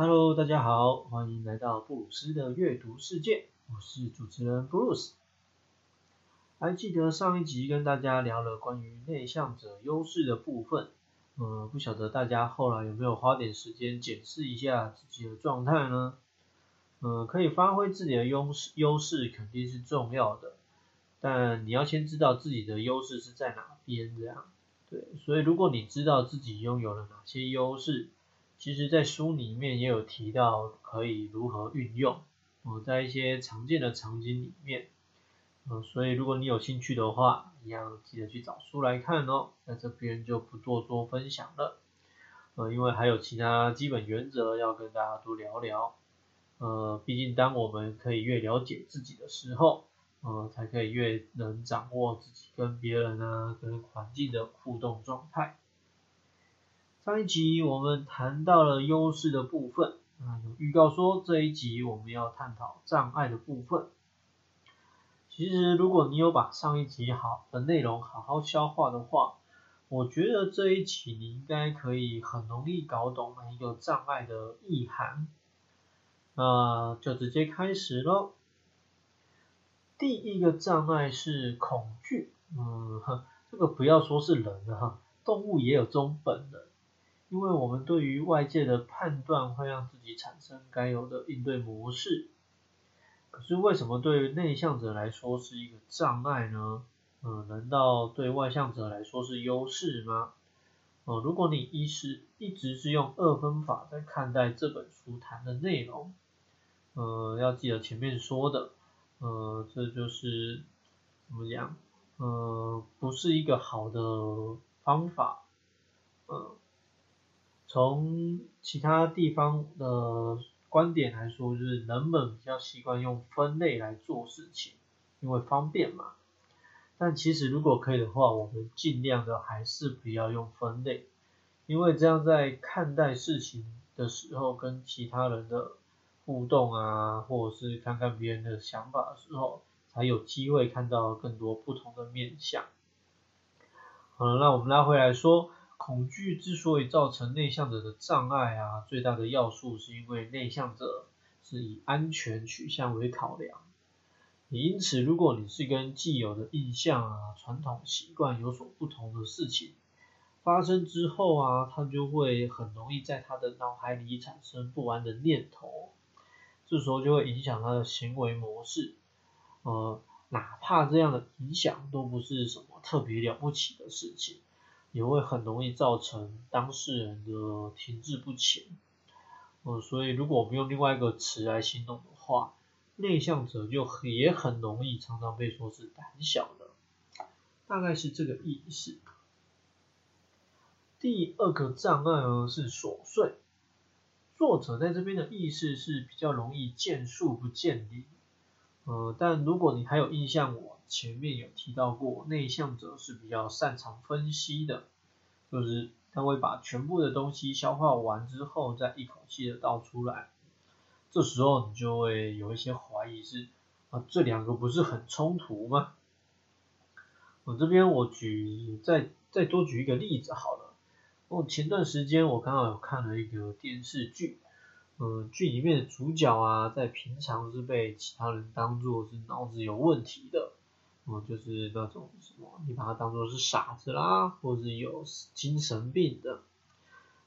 Hello，大家好，欢迎来到布鲁斯的阅读世界，我是主持人布鲁斯。还记得上一集跟大家聊了关于内向者优势的部分，呃，不晓得大家后来有没有花点时间检视一下自己的状态呢？呃，可以发挥自己的优势，优势肯定是重要的，但你要先知道自己的优势是在哪边，这样。对，所以如果你知道自己拥有了哪些优势，其实在书里面也有提到可以如何运用，呃，在一些常见的场景里面。嗯，所以如果你有兴趣的话，一样记得去找书来看哦，那这边就不多做分享了。呃，因为还有其他基本原则要跟大家多聊聊。呃，毕竟当我们可以越了解自己的时候，呃，才可以越能掌握自己跟别人啊、跟环境的互动状态。上一集我们谈到了优势的部分，啊，有预告说这一集我们要探讨障碍的部分。其实，如果你有把上一集好的内容好好消化的话，我觉得这一集你应该可以很容易搞懂每一个障碍的意涵。那就直接开始喽。第一个障碍是恐惧，嗯，这个不要说是人了哈，动物也有这种本能，因为我们对于外界的判断会让自己产生该有的应对模式。可是为什么对于内向者来说是一个障碍呢？嗯，难道对外向者来说是优势吗？呃，如果你一是一直是用二分法在看待这本书谈的内容，呃，要记得前面说的，呃，这就是怎么讲？呃，不是一个好的方法。呃，从其他地方的。观点来说，就是人们比较习惯用分类来做事情，因为方便嘛。但其实如果可以的话，我们尽量的还是不要用分类，因为这样在看待事情的时候，跟其他人的互动啊，或者是看看别人的想法的时候，才有机会看到更多不同的面相。好了，那我们拉回来说。恐惧之所以造成内向者的障碍啊，最大的要素是因为内向者是以安全取向为考量。因此，如果你是跟既有的印象啊、传统习惯有所不同的事情发生之后啊，他就会很容易在他的脑海里产生不安的念头，这时候就会影响他的行为模式。呃，哪怕这样的影响都不是什么特别了不起的事情。也会很容易造成当事人的停滞不前，嗯，所以如果我们用另外一个词来形容的话，内向者就也很容易常常被说是胆小的，大概是这个意思。第二个障碍呢是琐碎，作者在这边的意思是比较容易见树不见林，呃，但如果你还有印象我。前面有提到过，内向者是比较擅长分析的，就是他会把全部的东西消化完之后，再一口气的倒出来。这时候你就会有一些怀疑是啊，这两个不是很冲突吗？我这边我举再再多举一个例子好了。哦，前段时间我刚好有看了一个电视剧，嗯，剧里面的主角啊，在平常是被其他人当做是脑子有问题的。哦，就是那种什么，你把他当做是傻子啦，或者是有精神病的。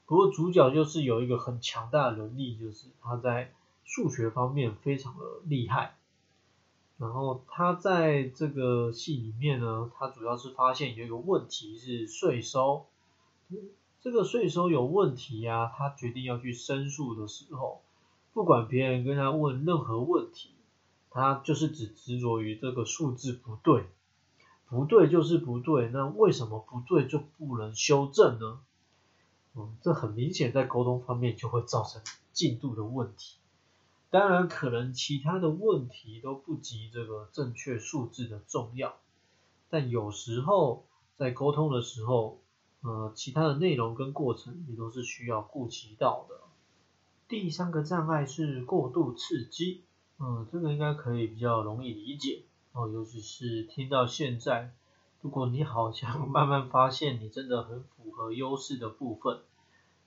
不过主角就是有一个很强大的能力，就是他在数学方面非常的厉害。然后他在这个戏里面呢，他主要是发现有一个问题是税收，这个税收有问题呀，他决定要去申诉的时候，不管别人跟他问任何问题。他就是只执着于这个数字不对，不对就是不对，那为什么不对就不能修正呢？嗯，这很明显在沟通方面就会造成进度的问题。当然，可能其他的问题都不及这个正确数字的重要，但有时候在沟通的时候，呃，其他的内容跟过程也都是需要顾及到的。第三个障碍是过度刺激。嗯，这个应该可以比较容易理解哦，尤其是听到现在，如果你好像慢慢发现你真的很符合优势的部分，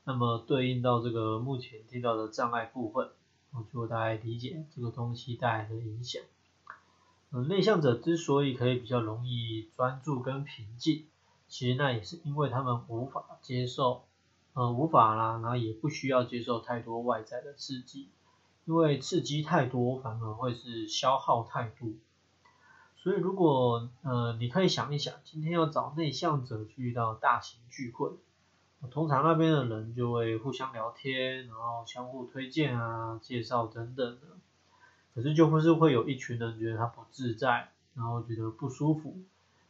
那么对应到这个目前听到的障碍部分，我就大概理解这个东西带来的影响。嗯，内向者之所以可以比较容易专注跟平静，其实那也是因为他们无法接受，呃，无法啦，然后也不需要接受太多外在的刺激，因为刺激太多反而会是消耗太多。所以如果呃，你可以想一想，今天要找内向者去到大型聚会。通常那边的人就会互相聊天，然后相互推荐啊、介绍等等的。可是就不是会有一群人觉得他不自在，然后觉得不舒服，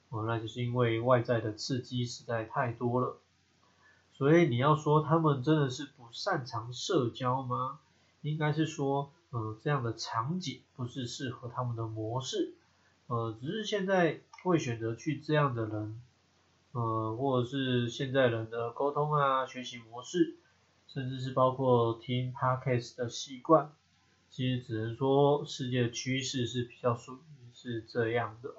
哦，那就是因为外在的刺激实在太多了。所以你要说他们真的是不擅长社交吗？应该是说，呃，这样的场景不是适合他们的模式，呃，只是现在会选择去这样的人。呃，或者是现在人的沟通啊、学习模式，甚至是包括听 podcast 的习惯，其实只能说世界趋势是比较属于是这样的。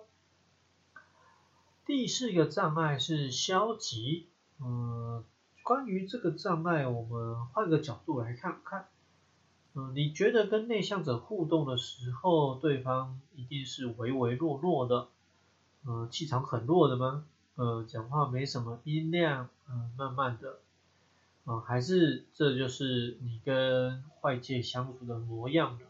第四个障碍是消极，嗯，关于这个障碍，我们换个角度来看看，嗯，你觉得跟内向者互动的时候，对方一定是唯唯诺诺的，嗯，气场很弱的吗？呃，讲话没什么音量，嗯，慢慢的，嗯，还是这就是你跟外界相处的模样呢？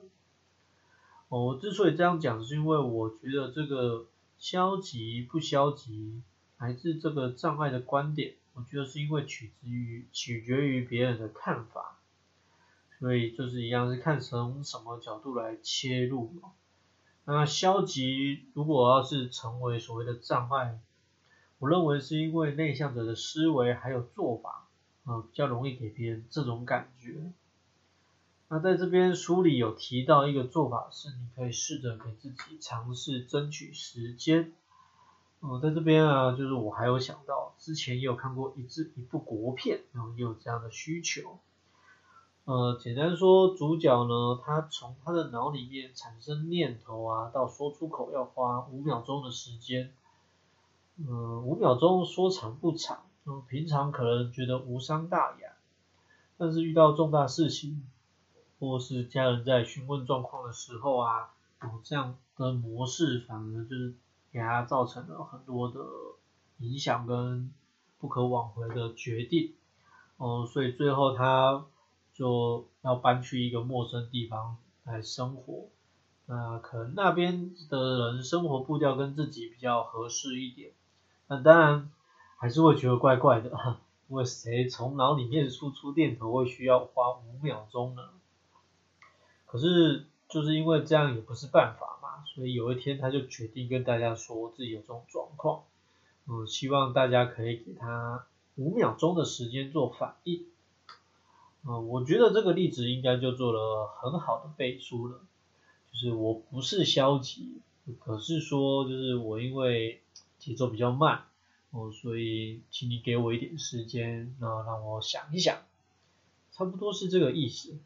我之所以这样讲，是因为我觉得这个消极不消极，还是这个障碍的观点，我觉得是因为取决于取决于别人的看法，所以就是一样是看从什么角度来切入嘛。那消极如果要是成为所谓的障碍，我认为是因为内向者的思维还有做法，啊，比较容易给别人这种感觉。那在这边书里有提到一个做法是，你可以试着给自己尝试争取时间。呃，在这边啊，就是我还有想到，之前也有看过一支一部国片，然后也有这样的需求。呃，简单说，主角呢，他从他的脑里面产生念头啊，到说出口要花五秒钟的时间。嗯，五秒钟说长不长，平常可能觉得无伤大雅，但是遇到重大事情，或是家人在询问状况的时候啊，哦，这样的模式反而就是给他造成了很多的影响跟不可挽回的决定，哦，所以最后他就要搬去一个陌生地方来生活，那可能那边的人生活步调跟自己比较合适一点。那当然还是会觉得怪怪的，因 为谁从脑里面输出念头会需要花五秒钟呢？可是就是因为这样也不是办法嘛，所以有一天他就决定跟大家说自己有这种状况，嗯，希望大家可以给他五秒钟的时间做反应。嗯，我觉得这个例子应该就做了很好的背书了，就是我不是消极，可是说就是我因为。节奏比较慢，哦，所以请你给我一点时间，那让我想一想，差不多是这个意思。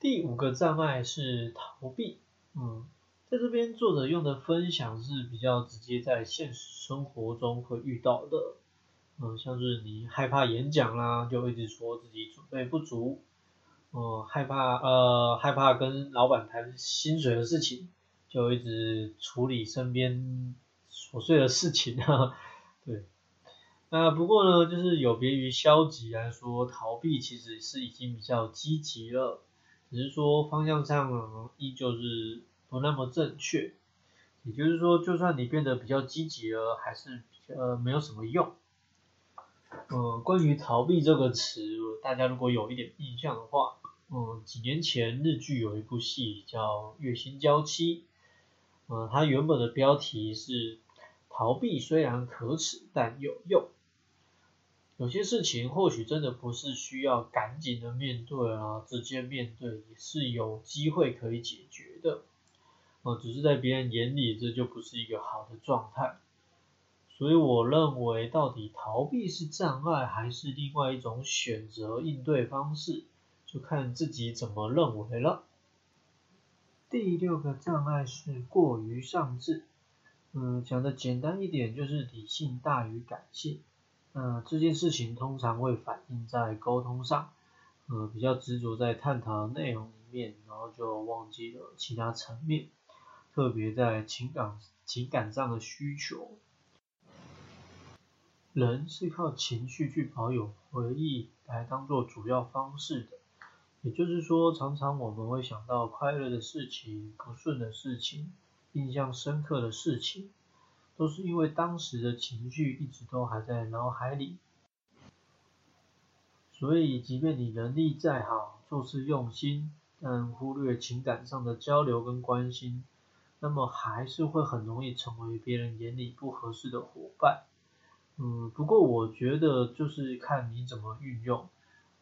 第五个障碍是逃避，嗯，在这边作者用的分享是比较直接在现实生活中会遇到的，嗯，像是你害怕演讲啦，就一直说自己准备不足，嗯，害怕呃害怕跟老板谈薪水的事情，就一直处理身边。琐碎的事情啊，对，那不过呢，就是有别于消极来说，逃避其实是已经比较积极了，只是说方向上呢依旧是不那么正确。也就是说，就算你变得比较积极了，还是呃没有什么用。嗯，关于逃避这个词，大家如果有一点印象的话，嗯，几年前日剧有一部戏叫《月薪娇妻》，嗯，它原本的标题是。逃避虽然可耻，但有用。有些事情或许真的不是需要赶紧的面对啊，直接面对也是有机会可以解决的。呃，只是在别人眼里，这就不是一个好的状态。所以我认为，到底逃避是障碍，还是另外一种选择应对方式，就看自己怎么认为了。第六个障碍是过于上智。嗯，讲的简单一点，就是理性大于感性。那这件事情通常会反映在沟通上，呃，比较执着在探讨内容里面，然后就忘记了其他层面，特别在情感情感上的需求。人是靠情绪去保有回忆来当做主要方式的，也就是说，常常我们会想到快乐的事情、不顺的事情、印象深刻的事情。都是因为当时的情绪一直都还在脑海里，所以即便你能力再好，做事用心，但忽略情感上的交流跟关心，那么还是会很容易成为别人眼里不合适的伙伴。嗯，不过我觉得就是看你怎么运用。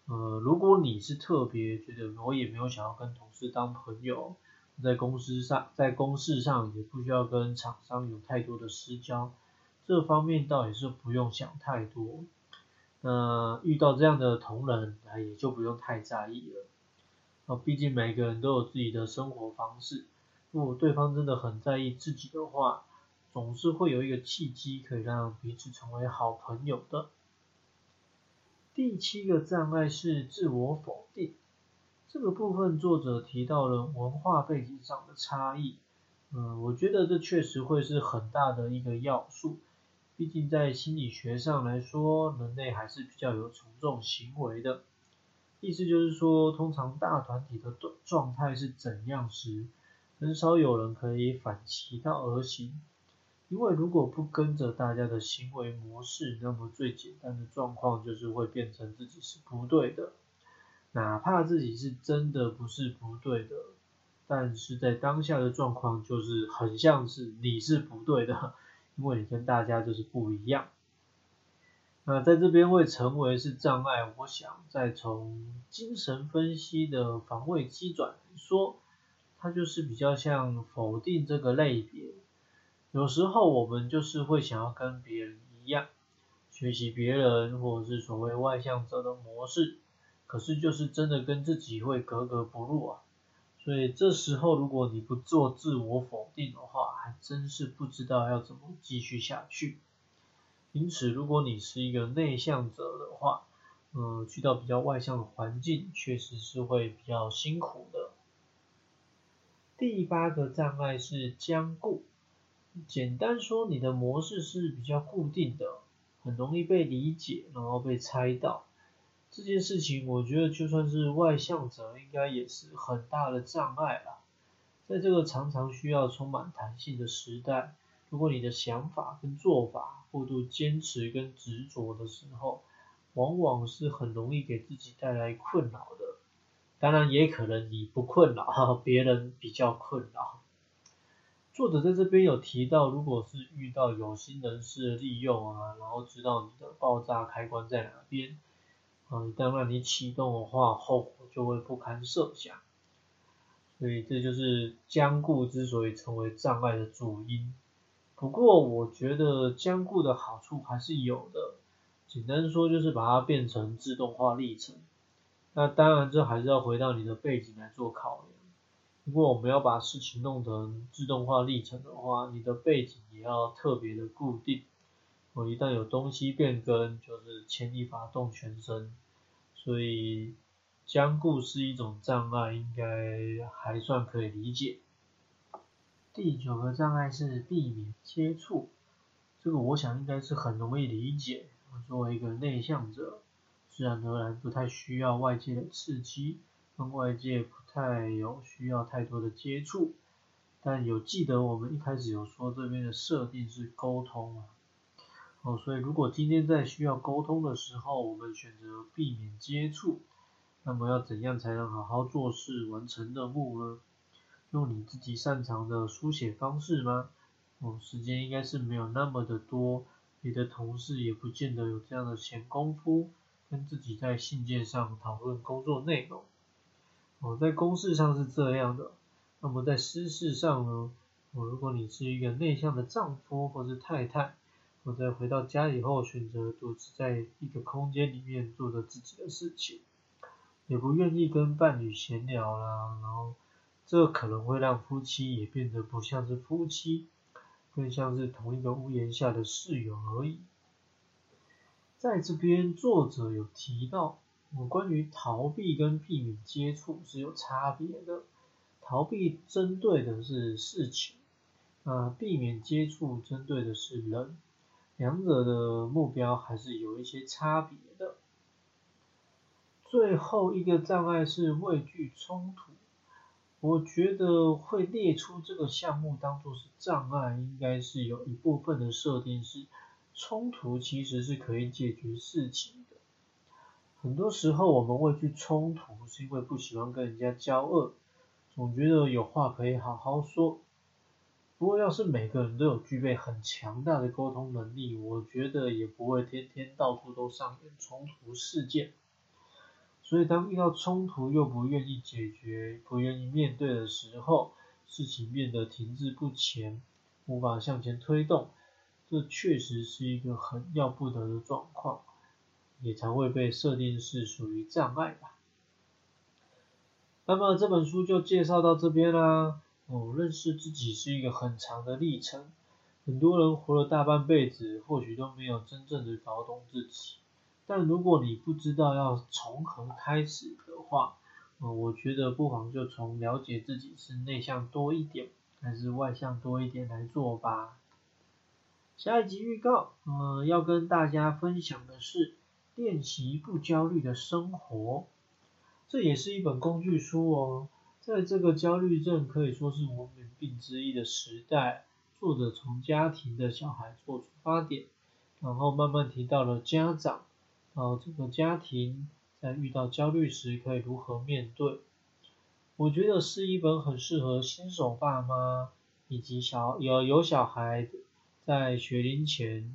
呃，如果你是特别觉得我也没有想要跟同事当朋友。在公司上，在公事上也不需要跟厂商有太多的私交，这方面倒也是不用想太多。那遇到这样的同仁，那也就不用太在意了。啊，毕竟每个人都有自己的生活方式，如果对方真的很在意自己的话，总是会有一个契机可以让彼此成为好朋友的。第七个障碍是自我否定。这个部分作者提到了文化背景上的差异，嗯，我觉得这确实会是很大的一个要素。毕竟在心理学上来说，人类还是比较有从众行为的。意思就是说，通常大团体的状态是怎样时，很少有人可以反其道而行。因为如果不跟着大家的行为模式，那么最简单的状况就是会变成自己是不对的。哪怕自己是真的不是不对的，但是在当下的状况就是很像是你是不对的，因为你跟大家就是不一样。那在这边会成为是障碍，我想再从精神分析的防卫机转来说，它就是比较像否定这个类别。有时候我们就是会想要跟别人一样，学习别人或者是所谓外向者的模式。可是就是真的跟自己会格格不入啊，所以这时候如果你不做自我否定的话，还真是不知道要怎么继续下去。因此，如果你是一个内向者的话，嗯，去到比较外向的环境，确实是会比较辛苦的。第八个障碍是僵固，简单说，你的模式是比较固定的，很容易被理解，然后被猜到。这件事情，我觉得就算是外向者，应该也是很大的障碍了。在这个常常需要充满弹性的时代，如果你的想法跟做法过度坚持跟执着的时候，往往是很容易给自己带来困扰的。当然，也可能你不困扰，别人比较困扰。作者在这边有提到，如果是遇到有心人士利用啊，然后知道你的爆炸开关在哪边。一旦让你启动的话，后果就会不堪设想。所以这就是僵固之所以成为障碍的主因。不过我觉得僵固的好处还是有的，简单说就是把它变成自动化历程。那当然这还是要回到你的背景来做考量。如果我们要把事情弄成自动化历程的话，你的背景也要特别的固定。我一旦有东西变更，就是牵一发动全身。所以僵固是一种障碍，应该还算可以理解。第九个障碍是避免接触，这个我想应该是很容易理解。作为一个内向者，自然而然不太需要外界的刺激，跟外界不太有需要太多的接触。但有记得我们一开始有说这边的设定是沟通啊。哦，所以如果今天在需要沟通的时候，我们选择避免接触，那么要怎样才能好好做事、完成任务呢？用你自己擅长的书写方式吗？哦，时间应该是没有那么的多，你的同事也不见得有这样的闲工夫，跟自己在信件上讨论工作内容。哦，在公事上是这样的，那么在私事上呢？哦，如果你是一个内向的丈夫或是太太。我在回到家以后，选择独自在一个空间里面做着自己的事情，也不愿意跟伴侣闲聊啦。然后，这可能会让夫妻也变得不像是夫妻，更像是同一个屋檐下的室友而已。在这边作者有提到，关于逃避跟避免接触是有差别的。逃避针对的是事情，啊，避免接触针对的是人，两者的目标还是有一些差别的。最后一个障碍是畏惧冲突，我觉得会列出这个项目当做是障碍，应该是有一部分的设定是冲突其实是可以解决事情。很多时候我们会去冲突，是因为不喜欢跟人家交恶。总觉得有话可以好好说，不过要是每个人都有具备很强大的沟通能力，我觉得也不会天天到处都上演冲突事件。所以当遇到冲突又不愿意解决、不愿意面对的时候，事情变得停滞不前，无法向前推动，这确实是一个很要不得的状况，也才会被设定是属于障碍吧。那么这本书就介绍到这边啦。哦，认识自己是一个很长的历程，很多人活了大半辈子，或许都没有真正的搞懂自己。但如果你不知道要从何开始的话，嗯，我觉得不妨就从了解自己是内向多一点，还是外向多一点来做吧。下一集预告，嗯，要跟大家分享的是练习不焦虑的生活。这也是一本工具书哦，在这个焦虑症可以说是文明病之一的时代，作者从家庭的小孩做出发点，然后慢慢提到了家长，然后这个家庭在遇到焦虑时可以如何面对。我觉得是一本很适合新手爸妈以及小有有小孩在学龄前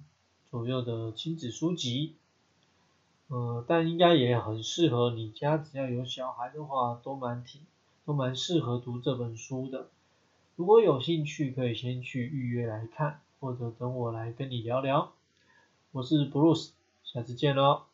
左右的亲子书籍。呃，但应该也很适合你家，只要有小孩的话，都蛮挺，都蛮适合读这本书的。如果有兴趣，可以先去预约来看，或者等我来跟你聊聊。我是 Bruce，下次见喽。